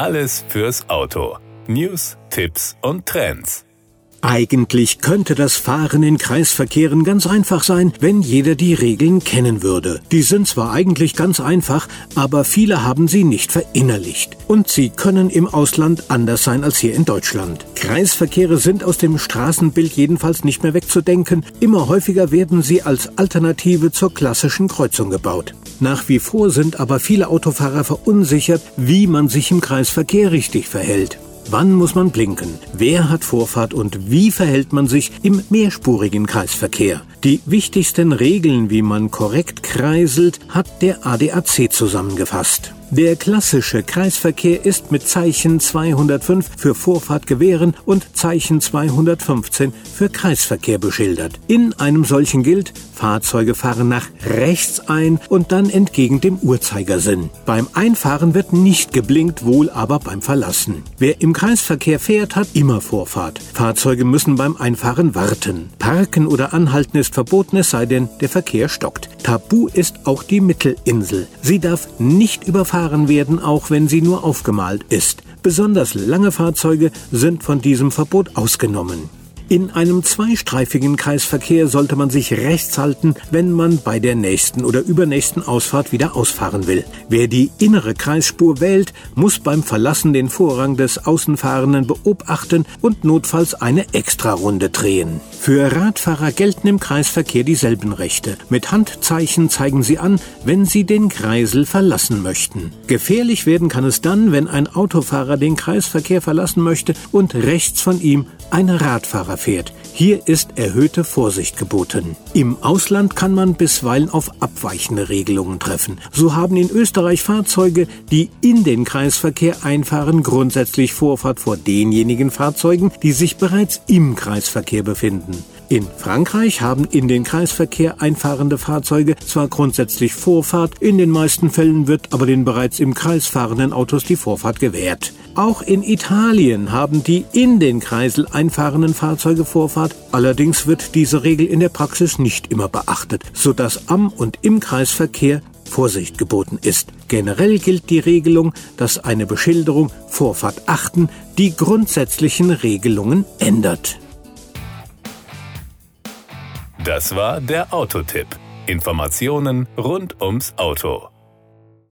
Alles fürs Auto. News, Tipps und Trends. Eigentlich könnte das Fahren in Kreisverkehren ganz einfach sein, wenn jeder die Regeln kennen würde. Die sind zwar eigentlich ganz einfach, aber viele haben sie nicht verinnerlicht. Und sie können im Ausland anders sein als hier in Deutschland. Kreisverkehre sind aus dem Straßenbild jedenfalls nicht mehr wegzudenken. Immer häufiger werden sie als Alternative zur klassischen Kreuzung gebaut. Nach wie vor sind aber viele Autofahrer verunsichert, wie man sich im Kreisverkehr richtig verhält. Wann muss man blinken? Wer hat Vorfahrt und wie verhält man sich im mehrspurigen Kreisverkehr? Die wichtigsten Regeln, wie man korrekt kreiselt, hat der ADAC zusammengefasst. Der klassische Kreisverkehr ist mit Zeichen 205 für Vorfahrt gewähren und Zeichen 215 für Kreisverkehr beschildert. In einem solchen gilt, Fahrzeuge fahren nach rechts ein und dann entgegen dem Uhrzeigersinn. Beim Einfahren wird nicht geblinkt, wohl aber beim Verlassen. Wer im Kreisverkehr fährt, hat immer Vorfahrt. Fahrzeuge müssen beim Einfahren warten. Parken oder Anhalten ist verboten, es sei denn, der Verkehr stockt. Tabu ist auch die Mittelinsel. Sie darf nicht überfahren werden, auch wenn sie nur aufgemalt ist. Besonders lange Fahrzeuge sind von diesem Verbot ausgenommen. In einem zweistreifigen Kreisverkehr sollte man sich rechts halten, wenn man bei der nächsten oder übernächsten Ausfahrt wieder ausfahren will. Wer die innere Kreisspur wählt, muss beim Verlassen den Vorrang des Außenfahrenden beobachten und notfalls eine Extrarunde drehen. Für Radfahrer gelten im Kreisverkehr dieselben Rechte. Mit Handzeichen zeigen sie an, wenn sie den Kreisel verlassen möchten. Gefährlich werden kann es dann, wenn ein Autofahrer den Kreisverkehr verlassen möchte und rechts von ihm ein Radfahrer fährt. Hier ist erhöhte Vorsicht geboten. Im Ausland kann man bisweilen auf abweichende Regelungen treffen. So haben in Österreich Fahrzeuge, die in den Kreisverkehr einfahren, grundsätzlich Vorfahrt vor denjenigen Fahrzeugen, die sich bereits im Kreisverkehr befinden. In Frankreich haben in den Kreisverkehr einfahrende Fahrzeuge zwar grundsätzlich Vorfahrt, in den meisten Fällen wird aber den bereits im Kreis fahrenden Autos die Vorfahrt gewährt. Auch in Italien haben die in den Kreisel einfahrenden Fahrzeuge Vorfahrt, allerdings wird diese Regel in der Praxis nicht immer beachtet, sodass am und im Kreisverkehr Vorsicht geboten ist. Generell gilt die Regelung, dass eine Beschilderung Vorfahrt achten die grundsätzlichen Regelungen ändert. Das war der Autotipp. Informationen rund ums Auto.